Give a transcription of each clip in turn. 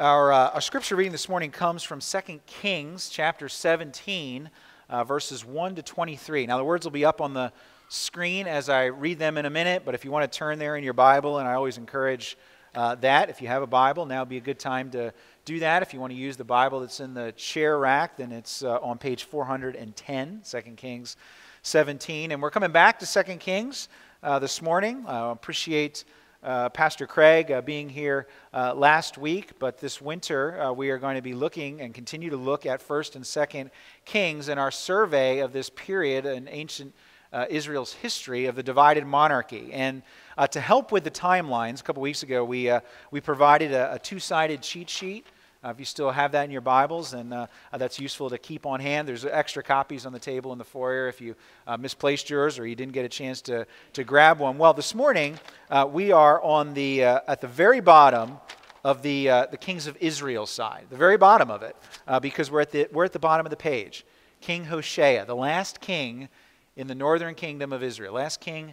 Our, uh, our scripture reading this morning comes from 2 Kings chapter 17, uh, verses 1 to 23. Now, the words will be up on the screen as I read them in a minute, but if you want to turn there in your Bible, and I always encourage uh, that, if you have a Bible, now would be a good time to do that. If you want to use the Bible that's in the chair rack, then it's uh, on page 410, 2 Kings 17. And we're coming back to 2 Kings uh, this morning. I appreciate uh, Pastor Craig uh, being here uh, last week, but this winter uh, we are going to be looking and continue to look at First and Second Kings in our survey of this period in ancient uh, Israel's history of the divided monarchy. And uh, to help with the timelines, a couple weeks ago we we provided a, a two-sided cheat sheet. Uh, if you still have that in your Bibles, then uh, uh, that's useful to keep on hand. There's extra copies on the table in the foyer if you uh, misplaced yours or you didn't get a chance to, to grab one. Well, this morning uh, we are on the, uh, at the very bottom of the, the Kings of Israel side, the very bottom of it, because we're at, the, we're at the bottom of the page. King Hoshea, the last king in the northern kingdom of Israel, last king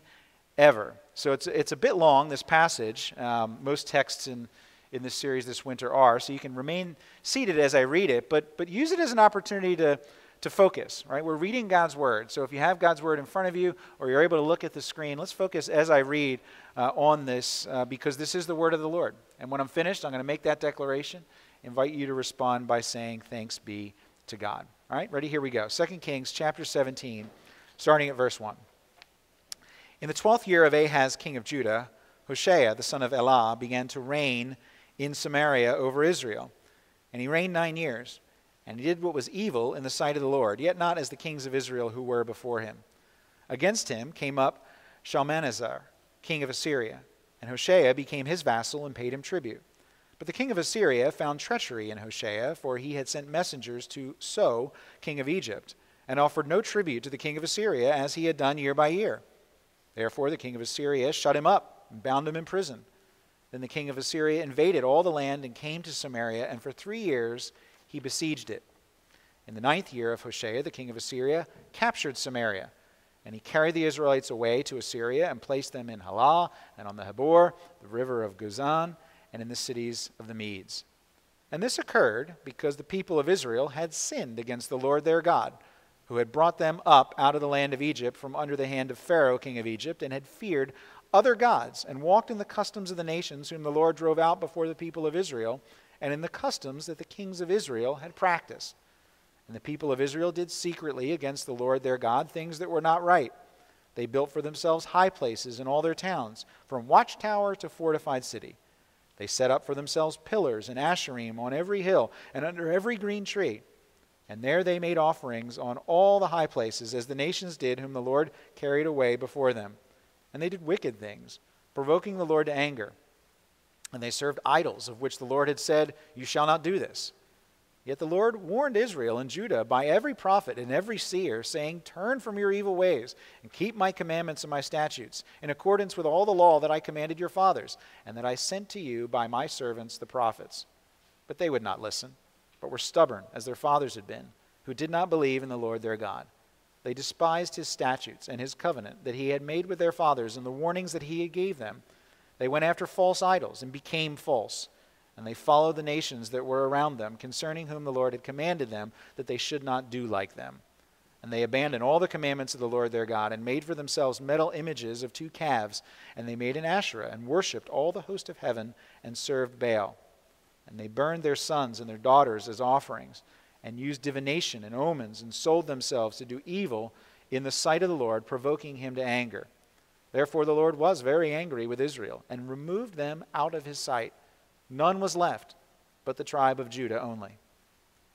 ever. So it's, it's a bit long, this passage. Um, most texts in in this series this winter are. So you can remain seated as I read it, but, but use it as an opportunity to, to focus, right? We're reading God's Word. So if you have God's Word in front of you or you're able to look at the screen, let's focus as I read uh, on this uh, because this is the Word of the Lord. And when I'm finished, I'm going to make that declaration, invite you to respond by saying, Thanks be to God. All right, ready? Here we go. 2 Kings chapter 17, starting at verse 1. In the twelfth year of Ahaz, king of Judah, Hoshea, the son of Elah, began to reign in Samaria over Israel. And he reigned nine years. And he did what was evil in the sight of the Lord, yet not as the kings of Israel who were before him. Against him came up Shalmaneser, king of Assyria, and Hoshea became his vassal and paid him tribute. But the king of Assyria found treachery in Hoshea, for he had sent messengers to So, king of Egypt, and offered no tribute to the king of Assyria, as he had done year by year. Therefore the king of Assyria shut him up and bound him in prison. Then the king of Assyria invaded all the land and came to Samaria, and for three years he besieged it. In the ninth year of Hoshea, the king of Assyria captured Samaria, and he carried the Israelites away to Assyria and placed them in Halah and on the Habor, the river of Gozan, and in the cities of the Medes. And this occurred because the people of Israel had sinned against the Lord their God, who had brought them up out of the land of Egypt from under the hand of Pharaoh, king of Egypt, and had feared other gods and walked in the customs of the nations whom the Lord drove out before the people of Israel, and in the customs that the kings of Israel had practiced. And the people of Israel did secretly against the Lord their God things that were not right. They built for themselves high places in all their towns, from watchtower to fortified city. They set up for themselves pillars and asherim on every hill and under every green tree. And there they made offerings on all the high places, as the nations did whom the Lord carried away before them and they did wicked things, provoking the Lord to anger. And they served idols, of which the Lord had said, You shall not do this. Yet the Lord warned Israel and Judah by every prophet and every seer, saying, Turn from your evil ways, and keep my commandments and my statutes, in accordance with all the law that I commanded your fathers, and that I sent to you by my servants the prophets. But they would not listen, but were stubborn, as their fathers had been, who did not believe in the Lord their God. They despised his statutes and his covenant that he had made with their fathers and the warnings that he gave them. They went after false idols and became false. And they followed the nations that were around them, concerning whom the Lord had commanded them that they should not do like them. And they abandoned all the commandments of the Lord their God, and made for themselves metal images of two calves. And they made an Asherah, and worshipped all the host of heaven, and served Baal. And they burned their sons and their daughters as offerings and used divination and omens and sold themselves to do evil in the sight of the Lord, provoking him to anger. Therefore, the Lord was very angry with Israel and removed them out of his sight. None was left but the tribe of Judah only.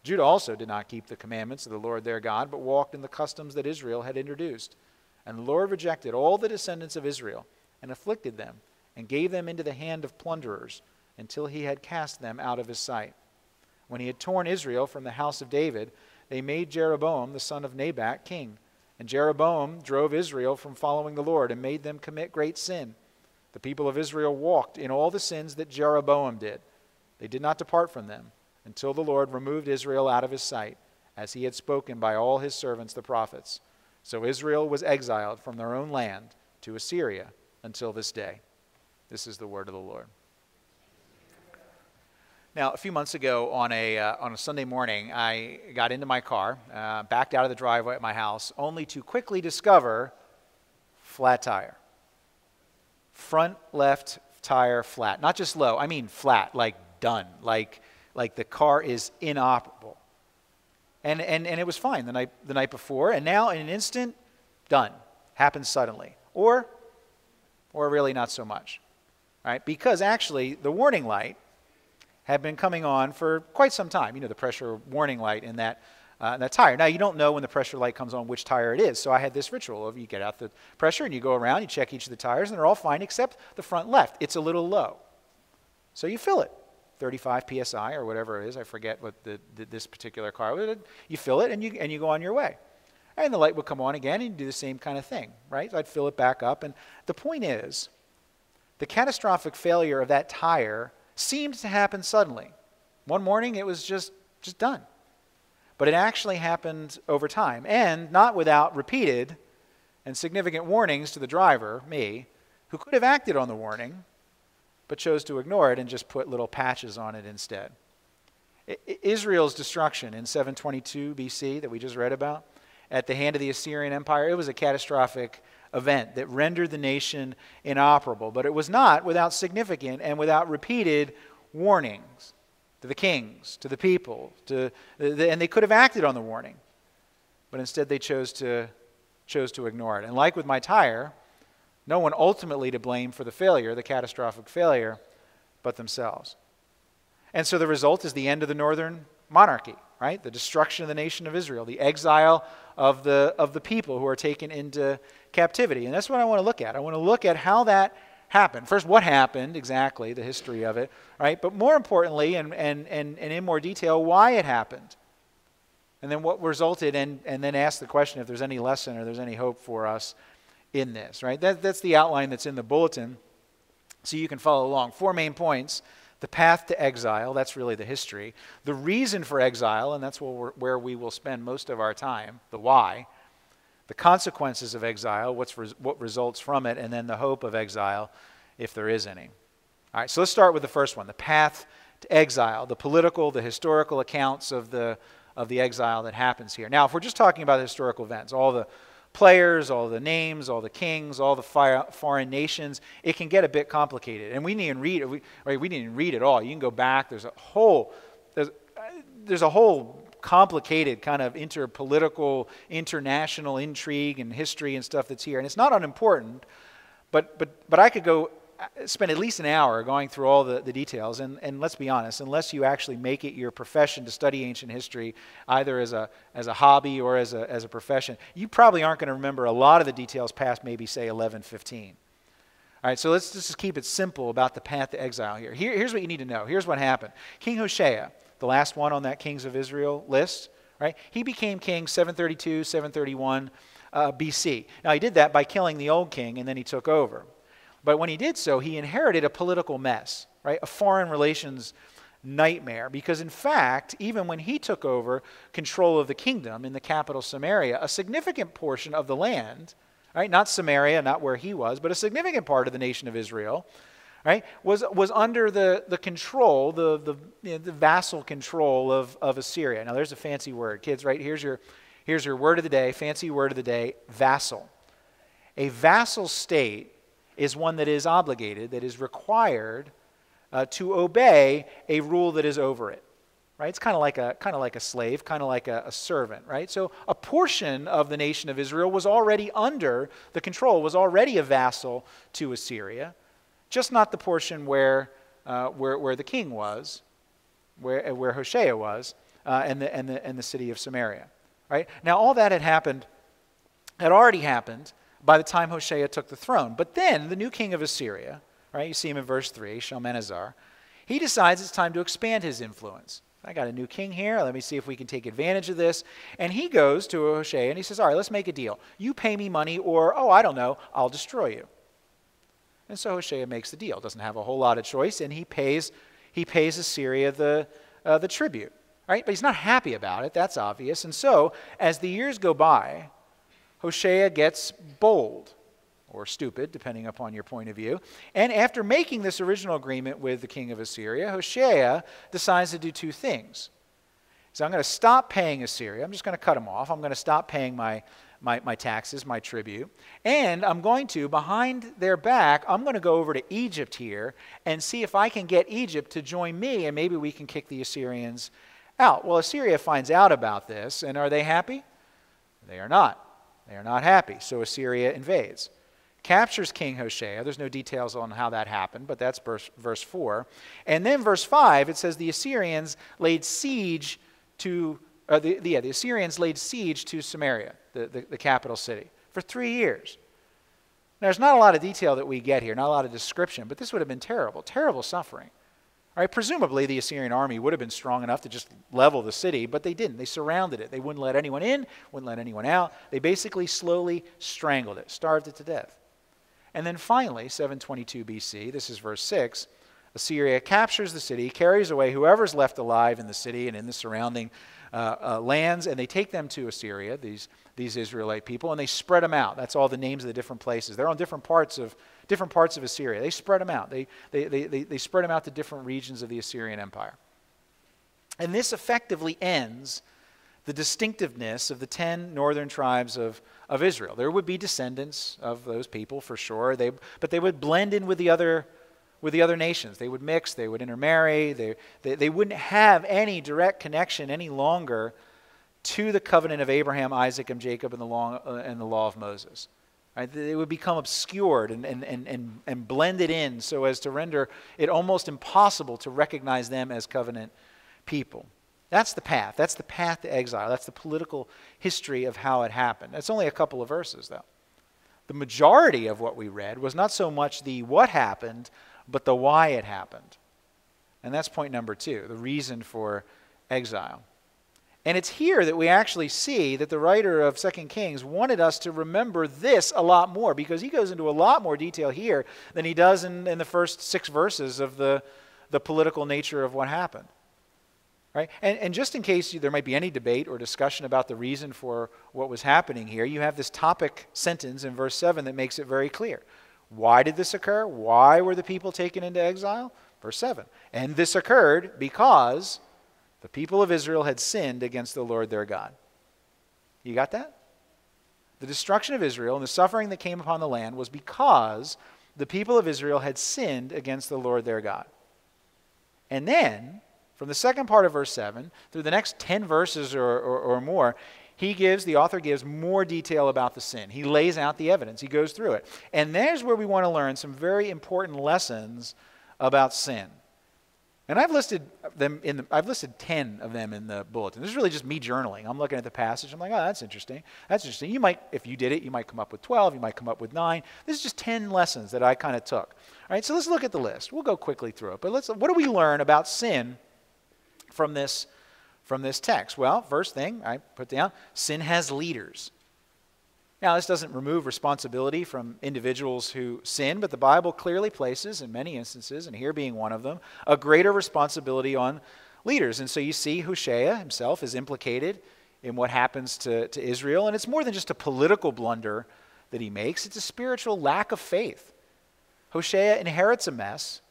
Judah also did not keep the commandments of the Lord their God, but walked in the customs that Israel had introduced. And the Lord rejected all the descendants of Israel and afflicted them and gave them into the hand of plunderers until he had cast them out of his sight. When he had torn Israel from the house of David, they made Jeroboam the son of Nebat king. And Jeroboam drove Israel from following the Lord and made them commit great sin. The people of Israel walked in all the sins that Jeroboam did. They did not depart from them until the Lord removed Israel out of his sight, as he had spoken by all his servants the prophets. So Israel was exiled from their own land to Assyria until this day. This is the word of the Lord. Now, a few months ago on a, uh, on a Sunday morning, I got into my car, uh, backed out of the driveway at my house, only to quickly discover flat tire. Front left tire flat. Not just low, I mean flat, like done, like, like the car is inoperable. And, and, and it was fine the night, the night before, and now in an instant, done. Happens suddenly. Or, or really not so much. Right? Because actually, the warning light had been coming on for quite some time. You know, the pressure warning light in that, uh, in that tire. Now, you don't know when the pressure light comes on which tire it is. So I had this ritual of you get out the pressure and you go around, you check each of the tires, and they're all fine except the front left. It's a little low. So you fill it. 35 psi or whatever it is. I forget what the, the, this particular car was. You fill it and you, and you go on your way. And the light would come on again and you do the same kind of thing, right? So I'd fill it back up. And the point is, the catastrophic failure of that tire seemed to happen suddenly. One morning it was just, just done. But it actually happened over time, and not without repeated and significant warnings to the driver, me, who could have acted on the warning, but chose to ignore it and just put little patches on it instead. Israel's destruction in 722 BC that we just read about at the hand of the Assyrian Empire, it was a catastrophic event that rendered the nation inoperable. But it was not without significant and without repeated warnings to the kings, to the people, to, and they could have acted on the warning. But instead, they chose to, chose to ignore it. And like with my tire, no one ultimately to blame for the failure, the catastrophic failure, but themselves. And so the result is the end of the northern monarchy, right? The destruction of the nation of Israel, the exile of the, of the people who are taken into captivity. And that's what I want to look at. I want to look at how that happened. First, what happened exactly, the history of it, right? But more importantly, and, and, and, and in more detail, why it happened. And then what resulted, and, and then ask the question if there's any lesson or there's any hope for us in this, right? That, that's the outline that's in the bulletin, so you can follow along. Four main points the path to exile, that's really the history. The reason for exile, and that's where we will spend most of our time, the why. The consequences of exile, what's res- what results from it, and then the hope of exile, if there is any. All right, so let's start with the first one the path to exile, the political, the historical accounts of the, of the exile that happens here. Now, if we're just talking about historical events, all the players, all the names, all the kings, all the foreign nations, it can get a bit complicated. And we didn't read. We, we didn't read it all. You can go back. There's a whole, there's, uh, there's a whole complicated kind of interpolitical, international intrigue and history and stuff that's here. And it's not unimportant, but, but, but I could go uh, spend at least an hour going through all the, the details. And, and let's be honest, unless you actually make it your profession to study ancient history, either as a, as a hobby or as a, as a profession, you probably aren't going to remember a lot of the details past maybe, say, 1115. All right, so let's just keep it simple about the path to exile here. here. Here's what you need to know. Here's what happened. King Hoshea, the last one on that Kings of Israel list, right? He became king 732, 731 uh, BC. Now, he did that by killing the old king, and then he took over. But when he did so, he inherited a political mess, right? A foreign relations nightmare. Because in fact, even when he took over control of the kingdom in the capital Samaria, a significant portion of the land, right? Not Samaria, not where he was, but a significant part of the nation of Israel, right? Was, was under the, the control, the, the, you know, the vassal control of, of Assyria. Now there's a fancy word. Kids, right? Here's your, here's your word of the day, fancy word of the day, vassal. A vassal state is one that is obligated, that is required uh, to obey a rule that is over it. Right? It's kind of like a kind of like a slave, kind of like a, a, servant, right? So a portion of the nation of Israel was already under the control, was already a vassal to Assyria, just not the portion where uh, where, where the king was, where where Hoshea was, uh, and the and the and the city of Samaria. Right now, all that had happened, had already happened by the time Hoshea took the throne. But then the new king of Assyria, right, you see him in verse 3, Shalmaneser, he decides it's time to expand his influence. I got a new king here. Let me see if we can take advantage of this. And he goes to Hoshea and he says, All right, let's make a deal. You pay me money, or, oh, I don't know, I'll destroy you. And so Hoshea makes the deal. Doesn't have a whole lot of choice, and he pays, he pays Assyria the, uh, the tribute. Right? But he's not happy about it. That's obvious. And so, as the years go by, Hoshea gets bold or stupid, depending upon your point of view. And after making this original agreement with the king of Assyria, Hoshea decides to do two things. So I'm going to stop paying Assyria. I'm just going to cut them off. I'm going to stop paying my, my, my taxes, my tribute. And I'm going to, behind their back, I'm going to go over to Egypt here and see if I can get Egypt to join me, and maybe we can kick the Assyrians out. Well, Assyria finds out about this, and are they happy? They are not. They are not happy. So Assyria invades captures King Hoshea. There's no details on how that happened, but that's verse, verse 4. And then verse 5, it says the Assyrians laid siege to, uh, the, yeah, the Assyrians laid siege to Samaria, the, the, the capital city, for three years. Now, there's not a lot of detail that we get here, not a lot of description, but this would have been terrible, terrible suffering. All right, presumably the Assyrian army would have been strong enough to just level the city, but they didn't. They surrounded it. They wouldn't let anyone in, wouldn't let anyone out. They basically slowly strangled it, starved it to death. And then finally, 722 BC, this is verse 6, Assyria captures the city, carries away whoever's left alive in the city and in the surrounding uh, uh, lands, and they take them to Assyria, these, these Israelite people, and they spread them out. That's all the names of the different places. They're on different parts of, different parts of Assyria. They spread them out. They, they, they, they, they spread them out to different regions of the Assyrian Empire. And this effectively ends the distinctiveness of the 10 northern tribes of, of Israel. There would be descendants of those people for sure, they, but they would blend in with the other, with the other nations. They would mix, they would intermarry, they, they, they wouldn't have any direct connection any longer to the covenant of Abraham, Isaac, and Jacob and the law, uh, and the law of Moses. Right? They would become obscured and, and, and, and, and blended in so as to render it almost impossible to recognize them as covenant people. That's the path. That's the path to exile. That's the political history of how it happened. It's only a couple of verses, though. The majority of what we read was not so much the what happened, but the why it happened. And that's point number two the reason for exile. And it's here that we actually see that the writer of Second Kings wanted us to remember this a lot more because he goes into a lot more detail here than he does in, in the first six verses of the, the political nature of what happened. Right? And, and just in case there might be any debate or discussion about the reason for what was happening here, you have this topic sentence in verse 7 that makes it very clear. Why did this occur? Why were the people taken into exile? Verse 7. And this occurred because the people of Israel had sinned against the Lord their God. You got that? The destruction of Israel and the suffering that came upon the land was because the people of Israel had sinned against the Lord their God. And then from the second part of verse 7 through the next 10 verses or, or, or more, he gives, the author gives more detail about the sin. He lays out the evidence, he goes through it. And there's where we want to learn some very important lessons about sin. And I've listed them in the, I've listed 10 of them in the bulletin. This is really just me journaling. I'm looking at the passage. I'm like, oh, that's interesting. That's interesting. You might, if you did it, you might come up with 12. You might come up with 9. This is just 10 lessons that I kind of took. All right, so let's look at the list. We'll go quickly through it. But let's, what do we learn about sin from this, from this text? Well, first thing I put down sin has leaders. Now, this doesn't remove responsibility from individuals who sin, but the Bible clearly places, in many instances, and here being one of them, a greater responsibility on leaders. And so you see Hosea himself is implicated in what happens to, to Israel, and it's more than just a political blunder that he makes, it's a spiritual lack of faith. Hosea inherits a mess,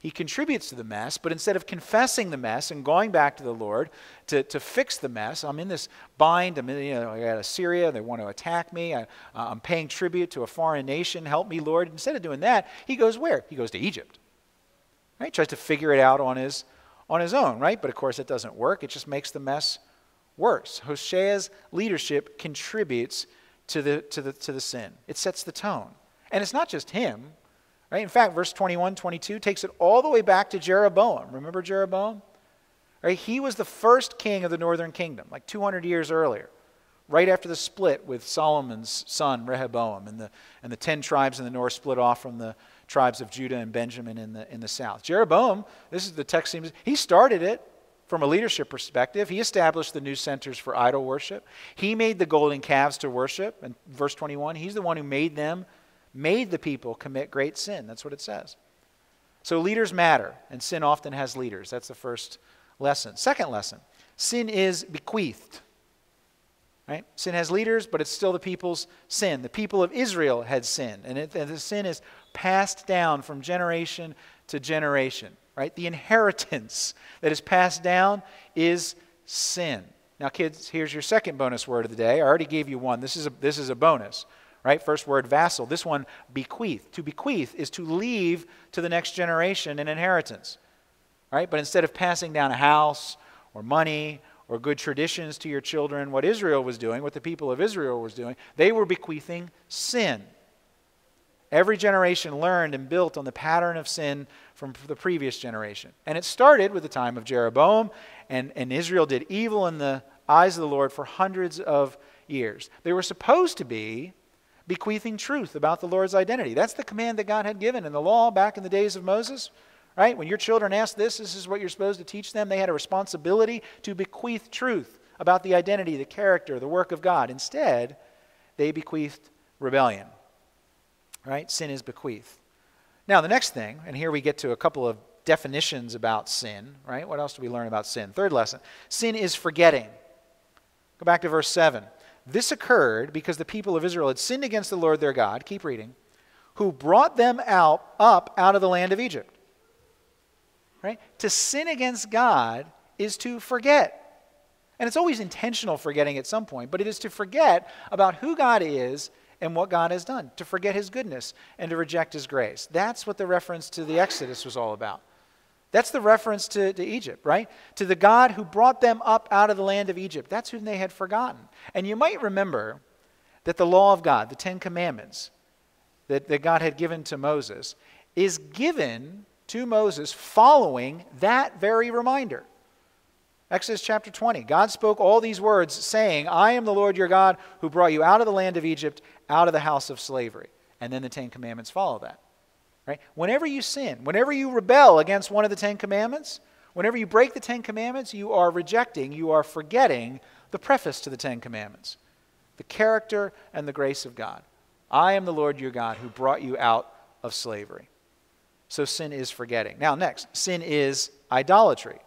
he contributes to the mess, but instead of confessing the mess and going back to the Lord to, to fix the mess, I'm in this bind. I'm in, you know, I got Assyria. They want to attack me. I, uh, I'm paying tribute to a foreign nation. Help me, Lord. Instead of doing that, he goes where? He goes to Egypt. Right? He tries to figure it out on his, on his own, right? But of course, it doesn't work. It just makes the mess worse. Hosea's leadership contributes to the, to the, to the sin, it sets the tone. And it's not just him, Right? In fact, verse 21, 22 takes it all the way back to Jeroboam. Remember Jeroboam? Right? He was the first king of the northern kingdom, like 200 years earlier, right after the split with Solomon's son Rehoboam, and the, and the 10 tribes in the north split off from the tribes of Judah and Benjamin in the, in the south. Jeroboam, this is the text seems, he started it from a leadership perspective. He established the new centers for idol worship. He made the golden calves to worship. In verse 21, he's the one who made them made the people commit great sin. That's what it says. So leaders matter, and sin often has leaders. That's the first lesson. Second lesson sin is bequeathed. Right? Sin has leaders, but it's still the people's sin. The people of Israel had sin, and, it, and the sin is passed down from generation to generation. Right? The inheritance that is passed down is sin. Now, kids, here's your second bonus word of the day. I already gave you one. This is a, this is a bonus. Right? First word, vassal. This one, bequeath. To bequeath is to leave to the next generation an inheritance. Right? But instead of passing down a house or money or good traditions to your children, what Israel was doing, what the people of Israel was doing, they were bequeathing sin. Every generation learned and built on the pattern of sin from the previous generation. And it started with the time of Jeroboam, and, and Israel did evil in the eyes of the Lord for hundreds of years. They were supposed to be bequeathing truth about the Lord's identity. That's the command that God had given in the law back in the days of Moses. Right? When your children ask this, this is what you're supposed to teach them. They had a responsibility to bequeath truth about the identity, the character, the work of God. Instead, they bequeathed rebellion. Right? Sin is bequeathed. Now, the next thing, and here we get to a couple of definitions about sin, right? What else do we learn about sin? Third lesson sin is forgetting. Go back to verse 7. This occurred because the people of Israel had sinned against the Lord their God. Keep reading. Who brought them out up out of the land of Egypt. Right? To sin against God is to forget. And it's always intentional forgetting at some point, but it is to forget about who God is and what God has done, to forget his goodness and to reject his grace. That's what the reference to the Exodus was all about. That's the reference to, to Egypt, right? To the God who brought them up out of the land of Egypt. That's whom they had forgotten. And you might remember that the law of God, the Ten Commandments that, that God had given to Moses, is given to Moses following that very reminder. Exodus chapter 20. God spoke all these words, saying, I am the Lord your God who brought you out of the land of Egypt, out of the house of slavery. And then the Ten Commandments follow that. Right? Whenever you sin, whenever you rebel against one of the Ten Commandments, whenever you break the Ten Commandments, you are rejecting, you are forgetting the preface to the Ten Commandments the character and the grace of God. I am the Lord your God who brought you out of slavery. So sin is forgetting. Now, next, sin is idolatry.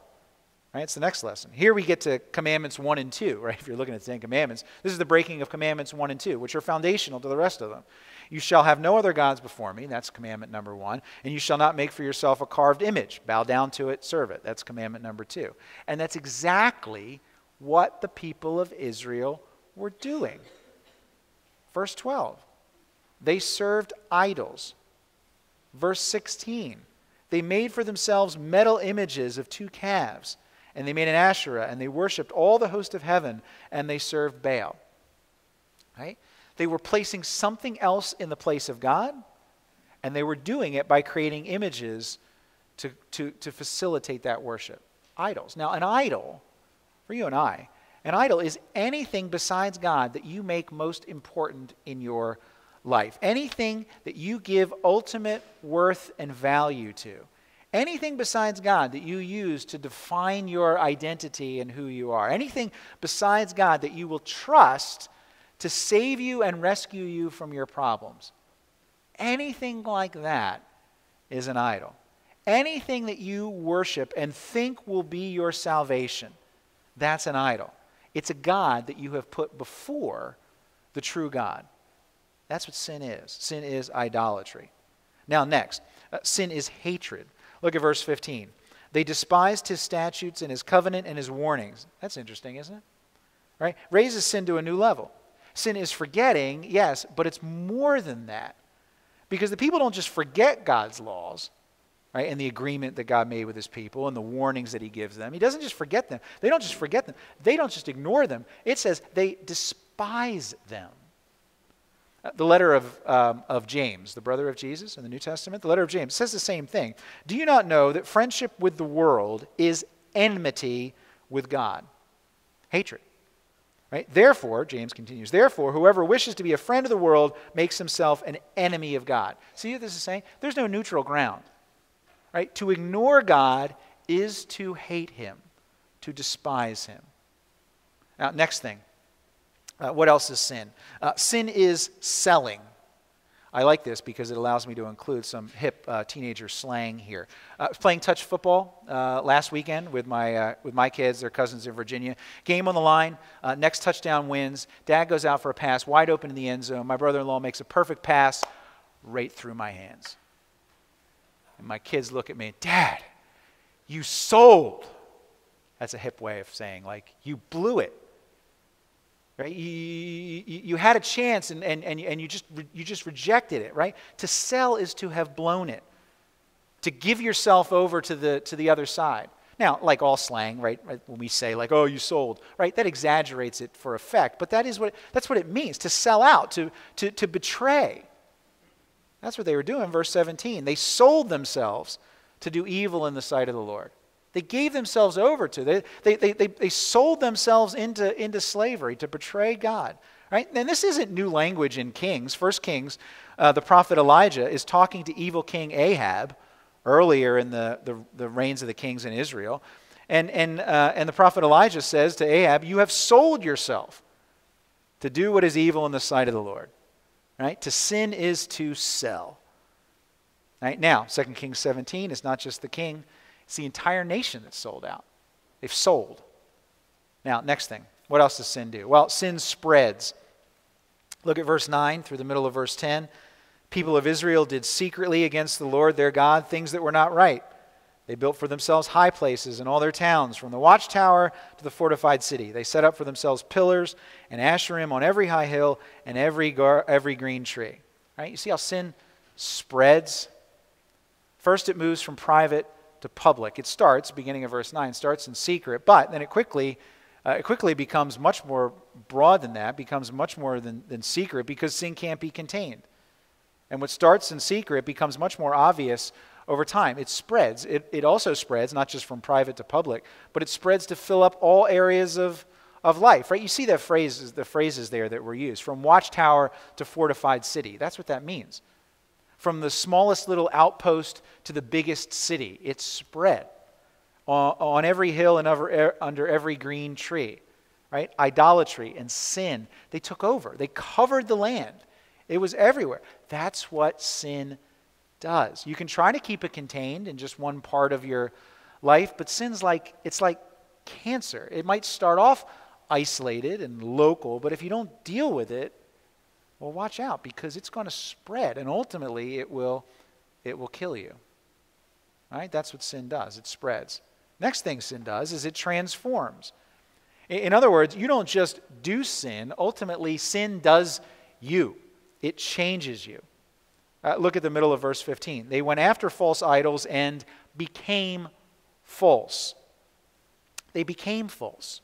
Right? It's the next lesson. Here we get to commandments 1 and 2, right? If you're looking at the Ten Commandments, this is the breaking of commandments 1 and 2, which are foundational to the rest of them. You shall have no other gods before me. That's commandment number 1. And you shall not make for yourself a carved image. Bow down to it, serve it. That's commandment number 2. And that's exactly what the people of Israel were doing. Verse 12. They served idols Verse 16 They made for themselves metal images of two calves, and they made an Asherah, and they worshiped all the host of heaven, and they served Baal. Right? They were placing something else in the place of God, and they were doing it by creating images to, to, to facilitate that worship. Idols. Now, an idol, for you and I, an idol is anything besides God that you make most important in your life. Anything that you give ultimate worth and value to. Anything besides God that you use to define your identity and who you are. Anything besides God that you will trust to save you and rescue you from your problems. Anything like that is an idol. Anything that you worship and think will be your salvation, that's an idol. It's a God that you have put before the true God. That's what sin is. Sin is idolatry. Now, next, uh, sin is hatred. Look at verse 15. They despised his statutes and his covenant and his warnings. That's interesting, isn't it? Right? Raises sin to a new level. Sin is forgetting, yes, but it's more than that. Because the people don't just forget God's laws, right, and the agreement that God made with his people and the warnings that he gives them. He doesn't just forget them. They don't just forget them. They don't just ignore them. It says they despise them. The letter of, um, of James, the brother of Jesus in the New Testament, the letter of James says the same thing. Do you not know that friendship with the world is enmity with God? Hatred. Right? Therefore, James continues, therefore, whoever wishes to be a friend of the world makes himself an enemy of God. See what this is saying? There's no neutral ground. Right? To ignore God is to hate him, to despise him. Now, next thing uh, what else is sin? Uh, sin is selling. I like this because it allows me to include some hip uh, teenager slang here. Uh, playing touch football uh, last weekend with my, uh, with my kids, their cousins in Virginia. Game on the line, uh, next touchdown wins. Dad goes out for a pass, wide open in the end zone. My brother in law makes a perfect pass right through my hands. And my kids look at me, Dad, you sold. That's a hip way of saying, like, you blew it. Right? You, you, you, had a chance and, and, and, and you, just, you just rejected it, right? To sell is to have blown it, to give yourself over to the, to the other side. Now, like all slang, right, when we say like, oh, you sold, right, that exaggerates it for effect, but that is what, that's what it means, to sell out, to, to, to betray. That's what they were doing, verse 17. They sold themselves to do evil in the sight of the Lord. They gave themselves over to. They, they, they, they, they sold themselves into, into slavery to betray God. Right? And this isn't new language in Kings. First Kings, uh, the prophet Elijah is talking to evil King Ahab earlier in the, the, the reigns of the kings in Israel. And, and, uh, and the prophet Elijah says to Ahab, You have sold yourself to do what is evil in the sight of the Lord. Right? To sin is to sell. Right? Now, 2 Kings 17 is not just the king, it's the entire nation that's sold out. They've sold. Now, next thing. What else does sin do? Well, sin spreads. Look at verse 9 through the middle of verse 10. People of Israel did secretly against the Lord their God things that were not right. They built for themselves high places in all their towns, from the watchtower to the fortified city. They set up for themselves pillars and asherim on every high hill and every, gar- every green tree. Right? You see how sin spreads? First, it moves from private to public. It starts, beginning of verse 9, starts in secret, but then it quickly, uh, it quickly becomes much more broad than that, becomes much more than, than secret because sin can't be contained. And what starts in secret becomes much more obvious over time. It spreads. It, it also spreads, not just from private to public, but it spreads to fill up all areas of, of life, right? You see the phrases, the phrases there that were used from watchtower to fortified city. That's what that means from the smallest little outpost to the biggest city. It spread on, every hill and under every green tree. Right? Idolatry and sin, they took over. They covered the land. It was everywhere. That's what sin does. You can try to keep it contained in just one part of your life, but sin's like it's like cancer. It might start off isolated and local, but if you don't deal with it, well, watch out because it's going to spread and ultimately it will, it will kill you. Right? That's what sin does. It spreads. Next thing sin does is it transforms. In other words, you don't just do sin, ultimately, sin does you, it changes you. Uh, look at the middle of verse 15. They went after false idols and became false. They became false.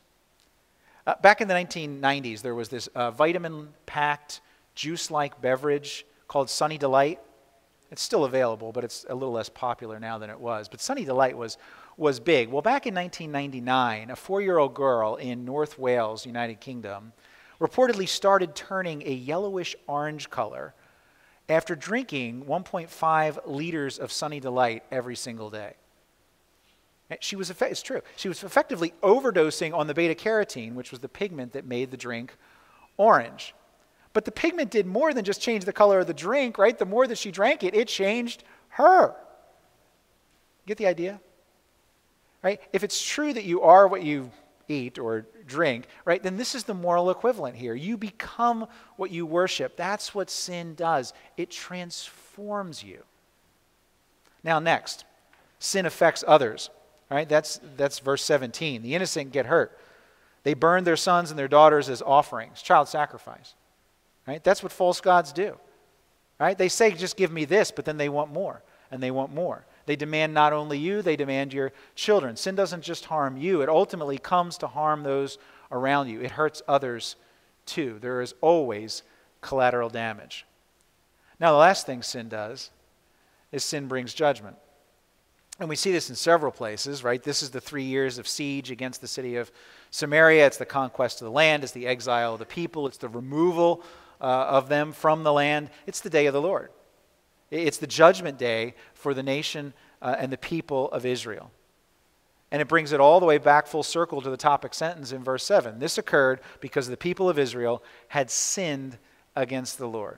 Uh, back in the 1990s, there was this uh, vitamin packed juice like beverage called Sunny Delight. It's still available, but it's a little less popular now than it was. But Sunny Delight was, was big. Well, back in 1999, a four year old girl in North Wales, United Kingdom, reportedly started turning a yellowish orange color after drinking 1.5 liters of Sunny Delight every single day. Eh, she was, it's true, she was effectively overdosing on the beta carotene, which was the pigment that made the drink orange. But the pigment did more than just change the color of the drink, right? The more that she drank it, it changed her. Get the idea? Right? If it's true that you are what you eat or drink, right, then this is the moral equivalent here. You become what you worship. That's what sin does, it transforms you. Now, next, sin affects others. Right? That's, that's verse 17. The innocent get hurt. They burn their sons and their daughters as offerings, child sacrifice. Right? That's what false gods do. Right? They say, just give me this, but then they want more, and they want more. They demand not only you, they demand your children. Sin doesn't just harm you, it ultimately comes to harm those around you. It hurts others too. There is always collateral damage. Now, the last thing sin does is sin brings judgment. And we see this in several places, right? This is the three years of siege against the city of Samaria. It's the conquest of the land, it's the exile of the people, it's the removal uh, of them from the land. It's the day of the Lord. It's the judgment day for the nation uh, and the people of Israel. And it brings it all the way back full circle to the topic sentence in verse 7. This occurred because the people of Israel had sinned against the Lord.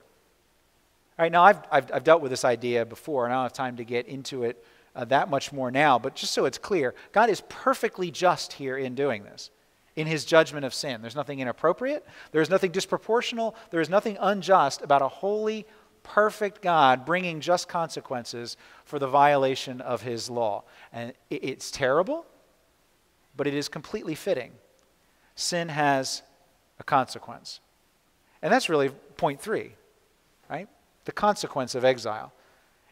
All right, now, I've, I've, I've, dealt with this idea before, and I don't have time to get into it uh, that much more now, but just so it's clear, God is perfectly just here in doing this, in his judgment of sin. There's nothing inappropriate, there's nothing disproportional, there is nothing unjust about a holy, perfect God bringing just consequences for the violation of his law. And it's terrible, but it is completely fitting. Sin has a consequence. And that's really point three, right? The consequence of exile.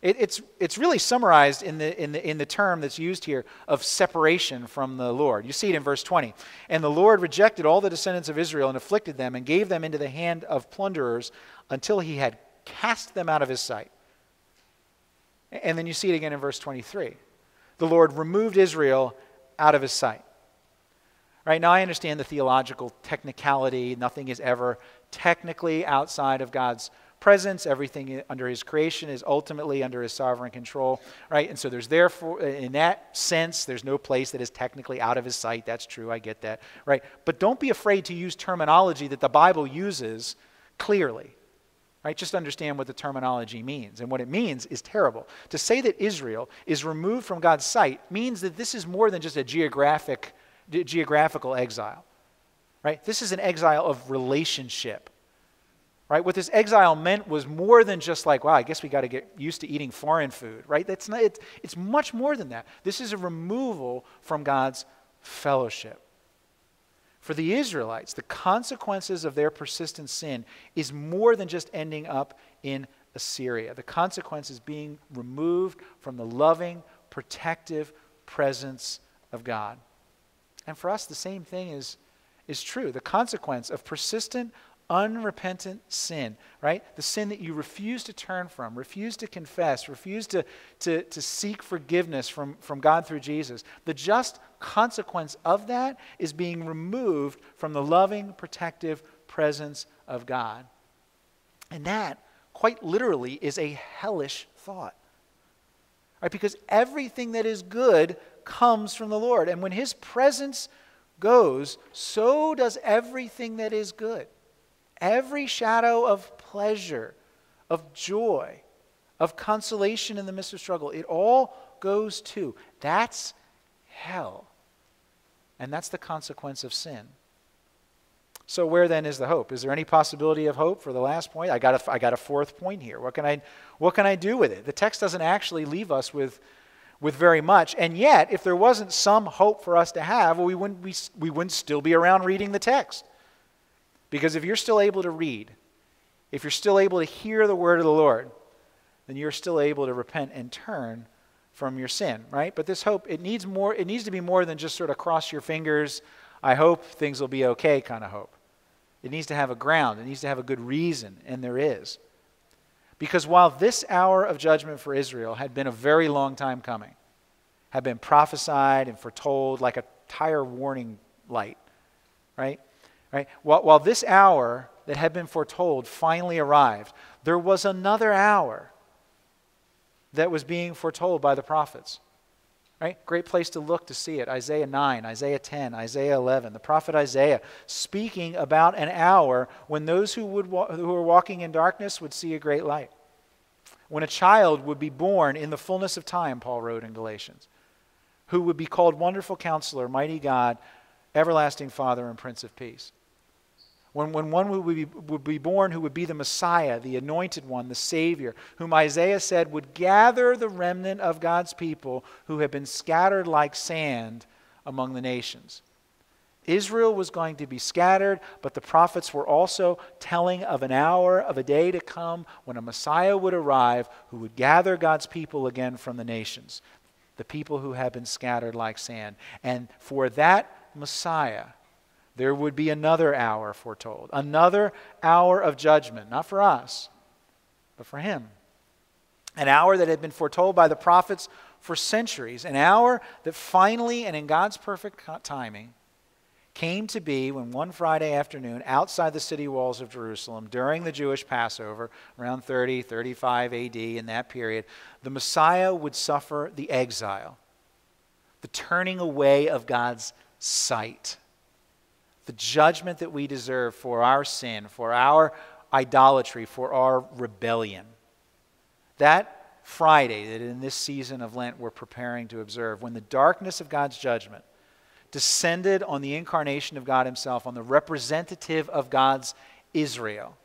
It, it's, it's really summarized in the, in, the, in the term that's used here of separation from the Lord. You see it in verse 20. And the Lord rejected all the descendants of Israel and afflicted them and gave them into the hand of plunderers until he had cast them out of his sight. And then you see it again in verse 23. The Lord removed Israel out of his sight. Right now, I understand the theological technicality. Nothing is ever technically outside of God's presence. Everything under his creation is ultimately under his sovereign control, right? And so there's therefore, in that sense, there's no place that is technically out of his sight. That's true. I get that, right? But don't be afraid to use terminology that the Bible uses clearly. Right? Just understand what the terminology means. And what it means is terrible. To say that Israel is removed from God's sight means that this is more than just a geographic, geographical exile. Right? This is an exile of relationship. Right? What this exile meant was more than just like, wow, I guess we got to get used to eating foreign food. Right? That's not, it's, it's much more than that. This is a removal from God's fellowship. For the Israelites, the consequences of their persistent sin is more than just ending up in Assyria. The consequence is being removed from the loving, protective presence of God. And for us, the same thing is, is true. The consequence of persistent, unrepentant sin, right? The sin that you refuse to turn from, refuse to confess, refuse to, to, to seek forgiveness from, from God through Jesus. The just consequence of that is being removed from the loving, protective presence of God. And that, quite literally, is a hellish thought. Right? Because everything that is good comes from the Lord. And when His presence goes, so does everything that is good. Every shadow of pleasure, of joy, of consolation in the midst of struggle, it all goes to. That's hell. And that's the consequence of sin. So, where then is the hope? Is there any possibility of hope for the last point? I got a, I got a fourth point here. What can, I, what can I do with it? The text doesn't actually leave us with, with very much. And yet, if there wasn't some hope for us to have, well, we, wouldn't, we, we wouldn't still be around reading the text. Because if you're still able to read, if you're still able to hear the word of the Lord, then you're still able to repent and turn from your sin, right? But this hope, it needs more, it needs to be more than just sort of cross your fingers, I hope things will be okay kind of hope. It needs to have a ground, it needs to have a good reason, and there is. Because while this hour of judgment for Israel had been a very long time coming, had been prophesied and foretold like a tire warning light, right? Right? While, while this hour that had been foretold finally arrived, there was another hour that was being foretold by the prophets. Right? Great place to look to see it. Isaiah 9, Isaiah 10, Isaiah 11. The prophet Isaiah speaking about an hour when those who, would wa- who were walking in darkness would see a great light. When a child would be born in the fullness of time, Paul wrote in Galatians, who would be called Wonderful Counselor, Mighty God, Everlasting Father, and Prince of Peace. When, when one would be, would be born who would be the Messiah, the anointed one, the Savior, whom Isaiah said would gather the remnant of God's people who had been scattered like sand among the nations. Israel was going to be scattered, but the prophets were also telling of an hour, of a day to come when a Messiah would arrive who would gather God's people again from the nations, the people who had been scattered like sand. And for that Messiah, there would be another hour foretold, another hour of judgment, not for us, but for him. An hour that had been foretold by the prophets for centuries, an hour that finally and in God's perfect timing came to be when one Friday afternoon, outside the city walls of Jerusalem, during the Jewish Passover, around 30, 35 AD, in that period, the Messiah would suffer the exile, the turning away of God's sight the judgment that we deserve for our sin, for our idolatry, for our rebellion. That Friday, that in this season of Lent we're preparing to observe, when the darkness of God's judgment descended on the incarnation of God Himself, on the representative of God's Israel,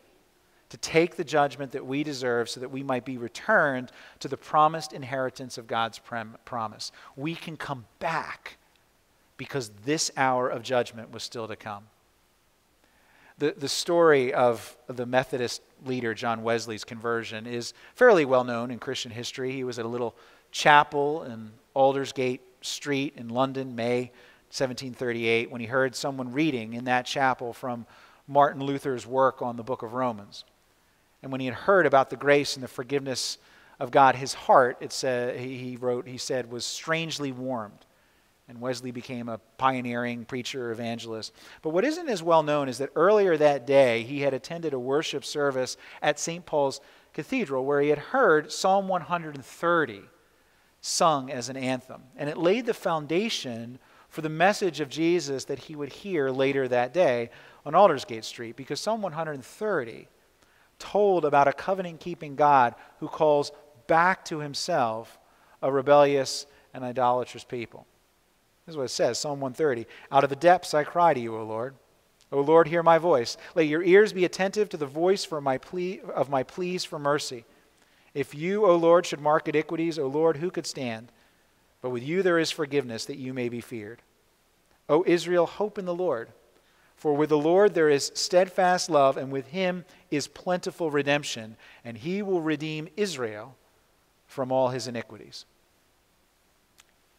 to take the judgment that we deserve so that we might be returned to the promised inheritance of God's prom- promise. We can come back because this hour of judgment was still to come. The, the story of the Methodist leader, John Wesley's conversion, is fairly well known in Christian history. He was at a little chapel in Aldersgate Street in London, May 1738, when he heard someone reading in that chapel from Martin Luther's work on the book of Romans. And when he had heard about the grace and the forgiveness of God, his heart, it said, he wrote, he said, was strangely warmed. And Wesley became a pioneering preacher, evangelist. But what isn't as well known is that earlier that day, he had attended a worship service at St. Paul's Cathedral where he had heard Psalm 130 sung as an anthem. And it laid the foundation for the message of Jesus that he would hear later that day on Aldersgate Street, because Psalm 130 told about a covenant keeping God who calls back to himself a rebellious and idolatrous people. This is what it says Psalm 130. Out of the depths I cry to you, O Lord. O Lord, hear my voice. Let your ears be attentive to the voice for my plea, of my pleas for mercy. If you, O Lord, should mark iniquities, O Lord, who could stand? But with you there is forgiveness that you may be feared. O Israel, hope in the Lord. For with the Lord there is steadfast love, and with him is plentiful redemption, and he will redeem Israel from all his iniquities.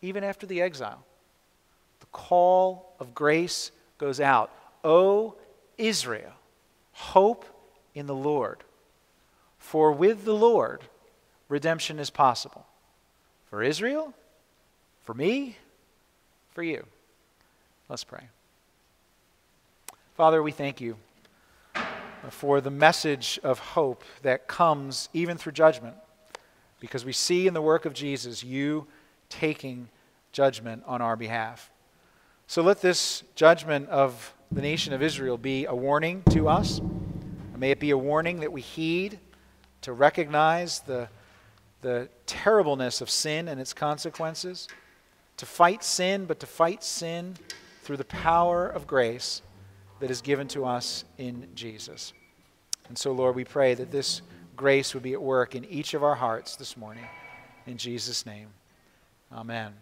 Even after the exile, the call of grace goes out. O Israel, hope in the Lord. For with the Lord, redemption is possible. For Israel, for me, for you. Let's pray. Father, we thank you for the message of hope that comes even through judgment, because we see in the work of Jesus you taking judgment on our behalf. So let this judgment of the nation of Israel be a warning to us. May it be a warning that we heed to recognize the, the terribleness of sin and its consequences, to fight sin, but to fight sin through the power of grace that is given to us in Jesus. And so, Lord, we pray that this grace would be at work in each of our hearts this morning. In Jesus' name, amen.